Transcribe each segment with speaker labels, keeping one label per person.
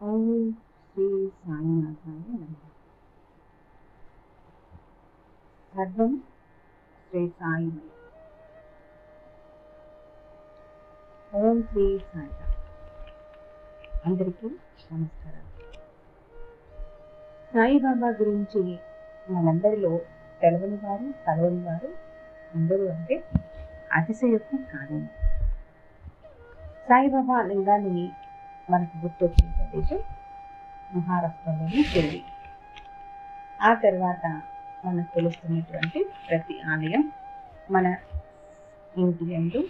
Speaker 1: ఓం శ్రీ సాయినాథాయ నమః. సర్వం శ్రీ సాయిమయ. ఓం శ్రీ సాయి అందరికీ నమస్కారం సాయిబాబా గురించి మనందరిలో తెలవని వారు కలవని వారు అందరూ అంటే అతిశయోక్తి కాదేమో. సాయిబాబా లింగాన్ని మనకు గుర్తొచ్చిన ప్రదేశం మహారాష్ట్రలోని షిరిడి ఆ తర్వాత మనకు తెలుస్తున్నటువంటి ప్రతి ఆలయం మన ఇంటి ఎందు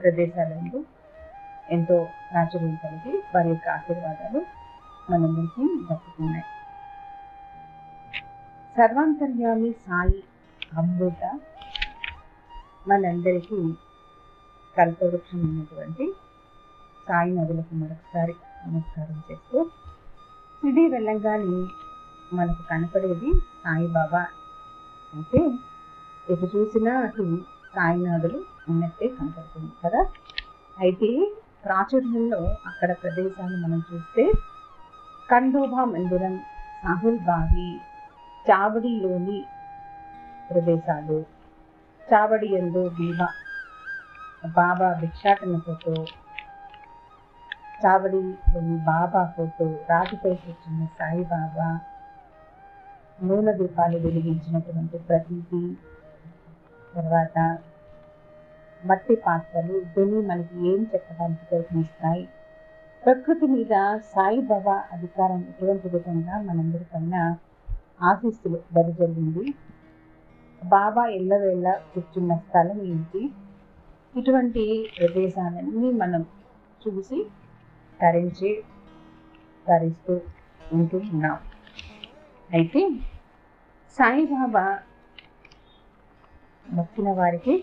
Speaker 1: ప్రదేశాలందు ఎంతో ప్రాచుర్యం కలిగి వారి యొక్క ఆశీర్వాదాలు మనందరికీ దక్కుతున్నాయి. సర్వాంతర్యామి సాయి అమృత మనందరికీ కల్పవృక్షమైనటువంటి సాయి నదులకు మరొకసారి నమస్కారం చేస్తూ సిడి వెళ్ళంగానే మనకు కనపడేది సాయిబాబా అయితే ఎటు చూసినా అటు సాయినాథులు ఉన్నట్టే కనపడుతుంది కదా? అయితే ప్రాచుర్యంలో అక్కడ ప్రదేశాలు మనం చూస్తే కండోబా మందిరం సాహుల్ బావి చావడిలోని ప్రదేశాలు చావడి ఎందు బీబా బాబా భిక్షాటన చావడి చావడిలోని బాబా ఫోటో రాతిపై కూర్చున్న సాయిబాబా నూనె దీపాలు వెలిగించినటువంటి ప్రతీతి తర్వాత మట్టి పాత్రలు ఇవన్నీ మనకి ఏం చెప్పడానికి ప్రయత్నిస్తాయి? ప్రకృతి మీద సాయిబాబా అధికారం ఎటువంటి విధంగా మనందరికన్నా ఆశీస్సులు జరిగింది? బాబా ఎల్లవేళ కూర్చున్న స్థలం ఏంటి? ఇటువంటి ప్రదేశాలన్నీ మనం చూసి తరించి తరిస్తూ ఉంటూ ఉన్నాం అయితే సాయిబాబా మొక్కిన వారికి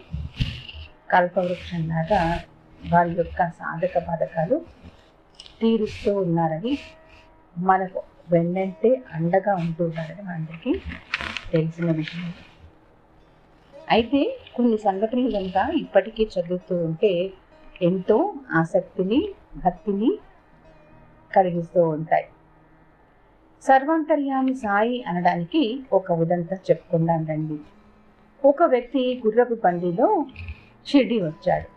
Speaker 1: కల్పవృక్షంలాగా వారి యొక్క సాధక పథకాలు తీరుస్తూ ఉన్నారని మనకు వెన్నంటే అండగా ఉంటూ ఉన్నారని మనందరికీ తెలిసిన విషయం. అయితే కొన్ని సంఘటనలు కనుక ఇప్పటికీ చదువుతూ ఉంటే ఎంతో ఆసక్తిని భక్తిని కలిగిస్తూ ఉంటాయి. సర్వాంతర్యామి సాయి అనడానికి ఒక ఉదంతా చెప్పుకుందాం రండి. ఒక వ్యక్తి గుర్రపు బండిలో షిర్డి వచ్చాడు.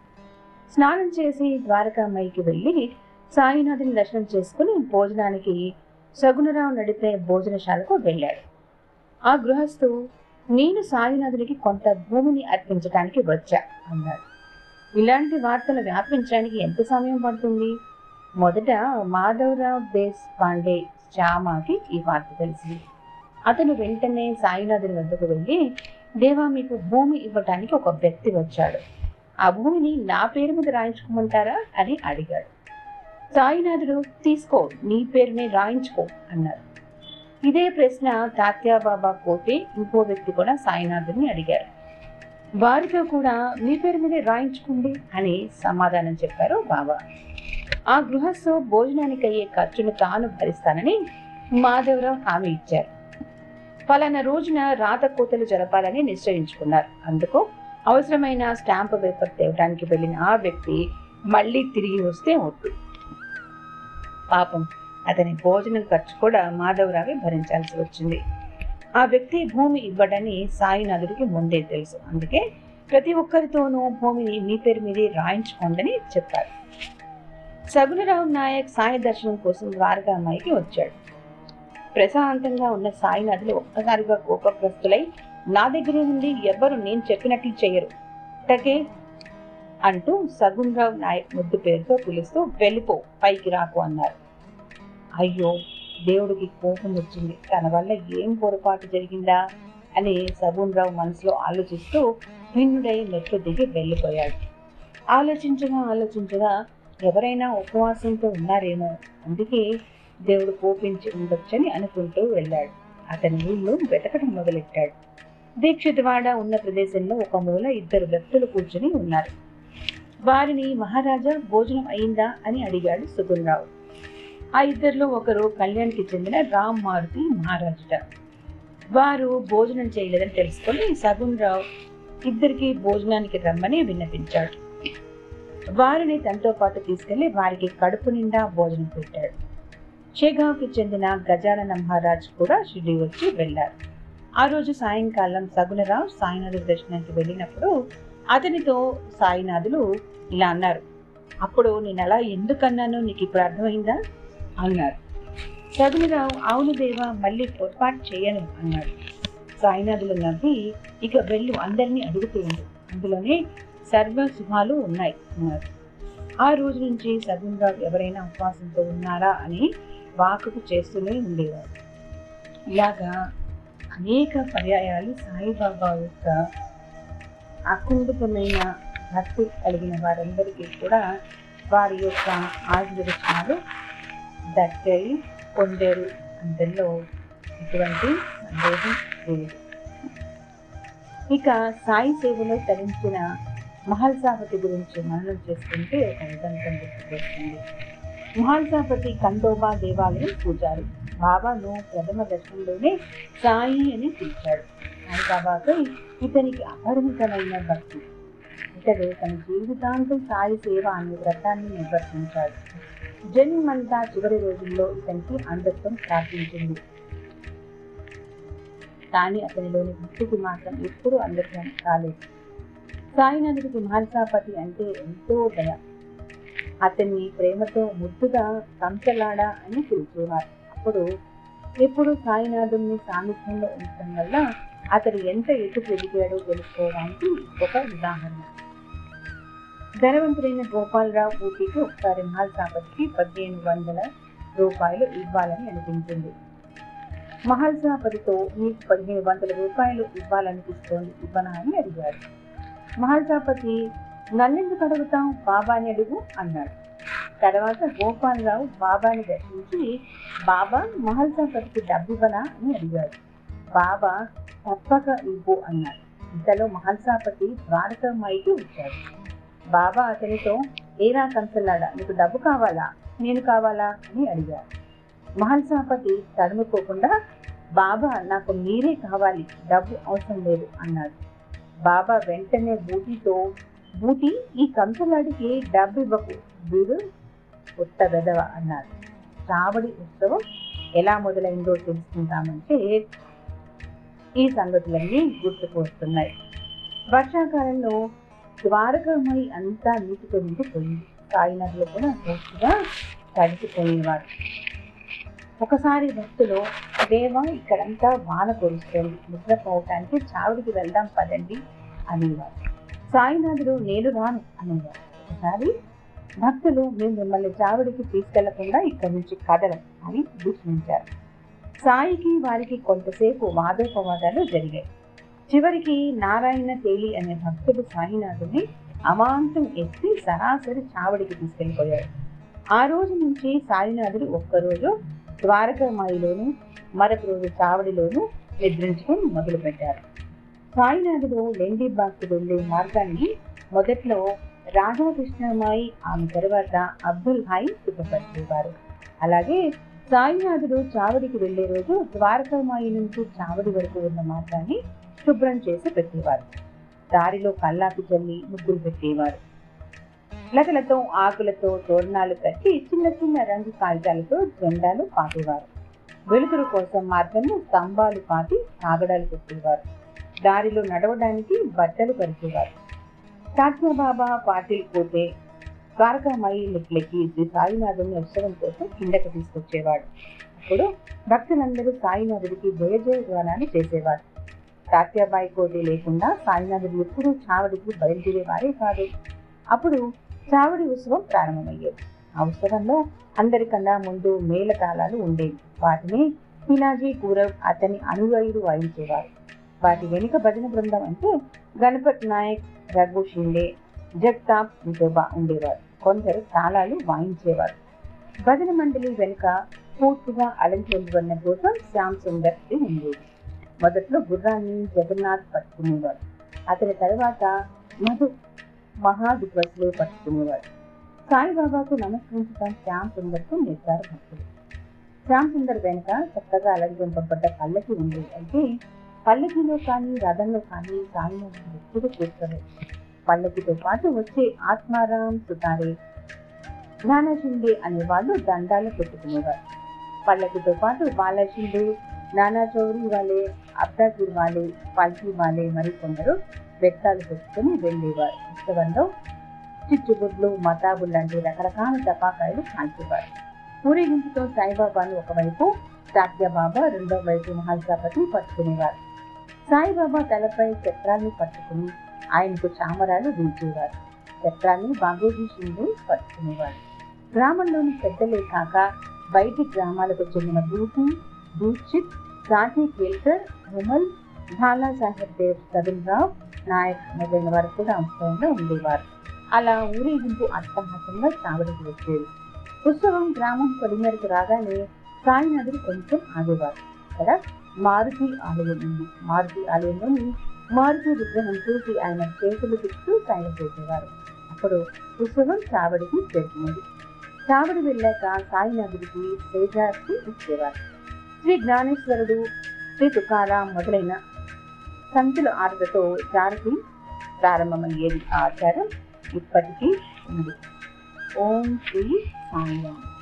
Speaker 1: స్నానం చేసి ద్వారకామయ్యకి వెళ్ళి సాయినాథుని దర్శనం చేసుకుని భోజనానికి సగుణరావు నడిపే భోజనశాలకు వెళ్ళాడు. ఆ గృహస్థు నేను సాయినాథునికి కొంత భూమిని అర్పించడానికి వచ్చా అన్నాడు. ఇలాంటి వార్తలు వ్యాపించడానికి ఎంత సమయం పడుతుంది? మొదట మాధవరావు దేశ్ పాండే శ్యామకి ఈ వార్త తెలిసింది. అతను వెంటనే సాయినాథుని వద్దకు వెళ్ళి దేవా మీకు భూమి ఇవ్వటానికి ఒక వ్యక్తి వచ్చాడు. ఆ భూమిని నా పేరు మీద రాయించుకోమంటారా? అని అడిగాడు. సాయినాథుడు తీసుకో నీ పేరుని రాయించుకో అన్నారు. ఇదే ప్రశ్న తాత్యాబాబా కోతే ఇంకో వ్యక్తి కూడా సాయినాథుని అడిగారు. వారితో కూడా మీ పేరు మీదే రాయించుకోండి అని సమాధానం చెప్పారు బాబా. ఆ గృహస్థు భోజనానికి అయ్యే ఖర్చును తాను భరిస్తానని మాధవరావు హామీ ఇచ్చారు. పలానా రోజున రాత కోతలు జరపాలని నిశ్చయించుకున్నారు. అందుకు అవసరమైన స్టాంపు పేపర్ తేవడానికి వెళ్ళిన ఆ వ్యక్తి మళ్ళీ తిరిగి వస్తే ఒట్టు పాపం అతని భోజనం ఖర్చు కూడా మాధవరావే భరించాల్సి వచ్చింది. ఆ వ్యక్తి భూమి ఇవ్వడని సాయినాథుడికి ముందే తెలుసు. అందుకే ప్రతి ఒక్కరితోనూ భూమిని మీ పేరు మీదే రాయించుకోండి చెప్పారు. సగుణరావు నాయక్ సాయి దర్శనం కోసం ద్వారకామాయికి వచ్చాడు. ప్రశాంతంగా ఉన్న సాయినాథులు ఒక్కసారిగా కోపగ్రస్తులై నా దగ్గర నుండి ఎవ్వరు నేను చెప్పినట్లు చెయ్యరు. టకే అంటూ సగుణరావు నాయక్ ముద్దు పేరుతో పిలుస్తూ వెళ్ళిపో పైకి రాకు అన్నారు. అయ్యో దేవుడికి కోపం వచ్చింది. తన వల్ల ఏం పొరపాటు జరిగిందా? అని సగుణరావు మనసులో ఆలోచిస్తూ భిన్నుడై మెట్లు దిగి వెళ్ళిపోయాడు. ఆలోచించగా ఆలోచించగా ఎవరైనా ఉపవాసంతో ఉన్నారేమో అందుకే దేవుడు కోపించి ఉండొచ్చని అనుకుంటూ వెళ్ళాడు. అతని ఊళ్ళో వెతకడం మొదలెట్టాడు. దీక్షితవాడ ఉన్న ప్రదేశంలో ఒక మూల ఇద్దరు వ్యక్తులు కూర్చుని ఉన్నారు. వారిని మహారాజా భోజనం అయిందా? అని అడిగాడు సుగుణరావు ఆ ఇద్దరిలో ఒకరు కళ్యాణ్కి చెందిన రామ్ మారుతి మహారాజుట. వారు భోజనం చేయలేదని తెలుసుకొని సగుణరావు ఇద్దరికి భోజనానికి రమ్మని విన్నపించాడు వారిని తనతో పాటు తీసుకెళ్ళి వారికి కడుపు నిండా భోజనం పెట్టాడు. షేగావ్కి చెందిన గజానన మహారాజ్ కూడా షిరిడి వచ్చి వెళ్ళారు. ఆ రోజు సాయంకాలం సగుణరావు సాయినాథుడి దర్శనానికి వెళ్ళినప్పుడు అతనితో సాయినాథులు ఇలా అన్నారు అప్పుడు నేను అలా ఎందుకన్నానో నీకు ఇప్పుడు అర్థమైందా? అన్నారు. సగుణరావు అవును దేవా మళ్ళీ పొరపాటు చేయను అన్నాడు. సాయినాథులు నవ్వి ఇక వెళ్ళు అందరినీ అడుగుతూ ఉండు. అందులోనే సర్వ ఉన్నాయి. అన్నారు ఆ రోజు నుంచి సగుణరావు ఎవరైనా ఉపవాసంతో ఉన్నారా అని వాకపు చేస్తూనే ఉండేవారు. ఇలాగా అనేక పర్యాయాలు సాయిబాబా యొక్క అకుంఠితమైన భక్తి కలిగిన వారందరికీ కూడా వారి యొక్క ఆశీర్వచనాలు దక్కాయి పొందారు అందులో ఎటువంటి సందేహం లేదు. ఇక సాయి సేవలో తరించిన మహల్సాపతి గురించి మననం చేసుకుంటే ఒక నిదంతం గుర్తుకొస్తుంది. మహల్సాపతి కందోబా దేవాలయం పూజారి. బాబాను ప్రథమ దర్శనంలోనే సాయి అని పిలిచాడు. సాయిబాబాపై ఇతనికి అపరిమితమైన భక్తి. ఇతడు తన జీవితాంతం సాయి సేవ అనే వ్రతాన్ని నిర్వర్తించాడు. జన్మంతా చివరి రోజుల్లో ఇతనికి అంధత్వం ప్రార్థించింది కానీ అతనిలోని భక్తికి మాత్రం ఎప్పుడూ అంధత్వం కాలేదు సాయినాథుడికి మహల్సాపతి అంటే ఎంతో దయ. అతన్ని ప్రేమతో ముద్దుగా కంచలాడ అని పిలిచేవారు. అప్పుడు ఎప్పుడు సాయినాథుని సాన్నిధ్యంలో ఉండటం వల్ల అతడు ఎంత ఎటు పెరిగాడో తెలుసుకోవడానికి ఒక ఉదాహరణ. ధనవంతుడైన గోపాలరావు ఊటీకి ఒకసారి మహల్సాపతికి పదిహేను వందల రూపాయలు ఇవ్వాలని అనిపించింది మహల్సాపతితో నీకు పదిహేను వందల రూపాయలు ఇవ్వాలనిపిస్తోంది ఇవ్వనా అని అడిగాడు. మహాజాపతి నన్నెందుకు అడుగుతాం? బాబాని అడుగు అన్నాడు. తర్వాత గోపాలరావు బాబాని దర్శించి బాబా మహల్సాపతికి డబ్బివ్వనా? అని అడిగాడు. బాబా తప్పక ఇవ్వు అన్నాడు. ఇంతలో మహల్సాపతి మైకి వచ్చాడు. బాబా అతనితో ఏరా కంచలాడా నీకు డబ్బు కావాలా? నేను కావాలా? అని అడిగాడు. మహల్సాపతి తడుముకోకుండా బాబా నాకు మీరే కావాలి. డబ్బు అవసరం లేదు అన్నాడు. బాబా వెంటనే బూటితో బూటి ఈ కంచలాడికి డబ్బు ఇవ్వకు వీడు ఉత్త వెదవ అన్నారు చావడి ఉత్సవం ఎలా మొదలైందో తెలుసుకుంటామంటే ఈ సంగతులన్నీ గుర్తుకు వస్తున్నాయి వర్షాకాలంలో ద్వారకామై అంతా నీటితో నిండిపోయింది సాయినదులు కూడా పూర్తిగా తడిచిపోయేవారు ఒకసారి భక్తులు దేవ ఇక్కడంతా వాన కురుస్తుంది. నిద్రపోవటానికి చావుడికి వెళ్దాం పదండి అనేవారు. సాయినాథుడు నేను రాను అనేవారు. ఒకసారి భక్తులు మేము మిమ్మల్ని చావుడికి తీసుకెళ్ళకుండా ఇక్కడి నుంచి కదలం అని దూషించారు సాయికి వారికి కొంతసేపు వాదోపవాదాలు జరిగాయి. చివరికి నారాయణ తేలి అనే భక్తుడు సాయినాథుని అమాంతం ఎత్తి సరాసరి చావడికి తీసుకెళ్ళిపోయాడు ఆ రోజు నుంచి సాయినాథుడు ఒక్కరోజు ద్వారకామాయిలోను మరొక రోజు చావడిలోను నిద్రించడం మొదలుపెట్టారు సాయినాథుడు లెండిబాగ్కు వెళ్ళే మార్గాన్ని మొదట్లో రాధాకృష్ణమాయి ఆమె తర్వాత అబ్దుల్ హాయి సిద్ధపరిచేవారు. అలాగే సాయినాథుడు చావడికి వెళ్ళే రోజు ద్వారకామాయి నుంచి చావడి వరకు ఉన్న మార్గాన్ని శుభ్రం చేసి పెట్టేవారు. దారిలో కల్లాపి చల్లి ముగ్గులు పెట్టేవారు. లతలతో ఆకులతో తోరణాలు కట్టి చిన్న చిన్న రంగు కాగితాలతో జెండాలు పాటేవారు వెలుతురు కోసం మార్గంలో స్తంభాలు పాతి కాగడాలు పెట్టేవారు. దారిలో నడవడానికి బట్టలు పరిచేవారు. బాబా పాటిల్ పోతే ద్వారకామాయి మెట్లకి శ్రీ సాయినాథుని ఉత్సవం కోసం కిందకు తీసుకొచ్చేవాడు. అప్పుడు భక్తులందరూ సాయినాథుడికి జయ జయ గానాన్ని చేసేవారు. తాత్యాబాయి కోటి లేకుండా సాయినాథుడు ఎప్పుడూ చావడికి బయలుదేరేవారే కాదు. అప్పుడు చావడి ఉత్సవం ప్రారంభమయ్యేది. ఆ ఉత్సవంలో అందరికన్నా ముందు మేళతాళాలు ఉండేవి. వాటిని పినాజీ కూరవ్ అతని అనుయాయులు వాయించేవారు. వాటి వెనుక భజన బృందం అంటే గణపత్ నాయక్ రఘు షిండే జగతాప్ విఠోబా ఉండేవారు. కొందరు తాళాలు వాయించేవారు. భజన మండలి వెనుక పూర్తిగా అలంకరించబడిన కోసం శ్యామ్ సుందర్ ఉండేది. మొదట్లో గుర్రాన్ని జగన్నాథ్ పట్టుకునేవారు. అతని తర్వాత మధు మహాదిగ్వసులు పట్టుకునేవాడు సాయిబాబాకు నమస్కరించడం శ్యామ్ సుందర్కు నేర్పారు భక్తులు శ్యామ్ సుందర్ వెనుక చక్కగా అలంకరింపబడ్డ పల్లకి ఉంది. అయితే పల్లకిలో కానీ రథంలో కానీ సాయినాథ్ ఎప్పుడు కూర్చోలేదు పల్లకితో పాటు వచ్చే ఆత్మారాం సుతారే నానాచిండే అనే వాళ్ళు దండాలు పెట్టుకునేవారు. పల్లకితో పాటు బాలశిండు నానా చౌరి వాళ్ళే అబ్దాపూర్ వాళ్ళే పాల్కీ వాళ్ళే మరికొందరు బెత్తాలు పెట్టుకుని వెళ్ళేవారు. ఉత్సవంలో చిచ్చుగుడ్లు మతాబులు లాంటి రకరకాల టపాకాయలు కాల్చేవారు. ఊరేగింపుతో సాయిబాబాను ఒకవైపు సాత్యబాబా రెండో వైపు మహాజాపతి పట్టుకునేవారు. సాయిబాబా తలపై చక్రాన్ని పట్టుకుని ఆయనకు చామరాలు దించేవారు. చక్రాన్ని బాగోజీ సింధు పట్టుకునేవారు. గ్రామంలోని పెద్దలే కాక బయటి గ్రామాలకు చెందిన బూటి దూచిత్ రాజీ కేల్కర్ విమల్ బాలా సాహెబ్ దేవ్ రావు నాయక్ మొదలైన వారు కూడా అంశంగా ఉండేవారు. అలా ఊరేగింపు అట్టహాసంగా చావడికి వచ్చేది ఉత్సవం గ్రామం పొలిమేరకు రాగానే సాయి నదులు కొంచెం ఆగేవారు. ఇక్కడ మారుతి ఆలయం ఉంది. మారుతి ఆలయంలోని మారుతి విగ్రహం చూసి ఆయన చేతులు తిప్పుతూ సాయం చేసేవారు. అప్పుడు ఉత్సవం చావడికి చేరుకున్నది చావడి వెళ్ళాక సాయి నదుడికి ఇచ్చేవారు. శ్రీ జ్ఞానేశ్వరుడు శ్రీ తుకారాం మొదలైన సంతుల ఆటలతో జానకి ప్రారంభమయ్యేది ఆ ఆచారం ఇప్పటికీ ఉంది. ఓం శ్రీ సాయిరామ్.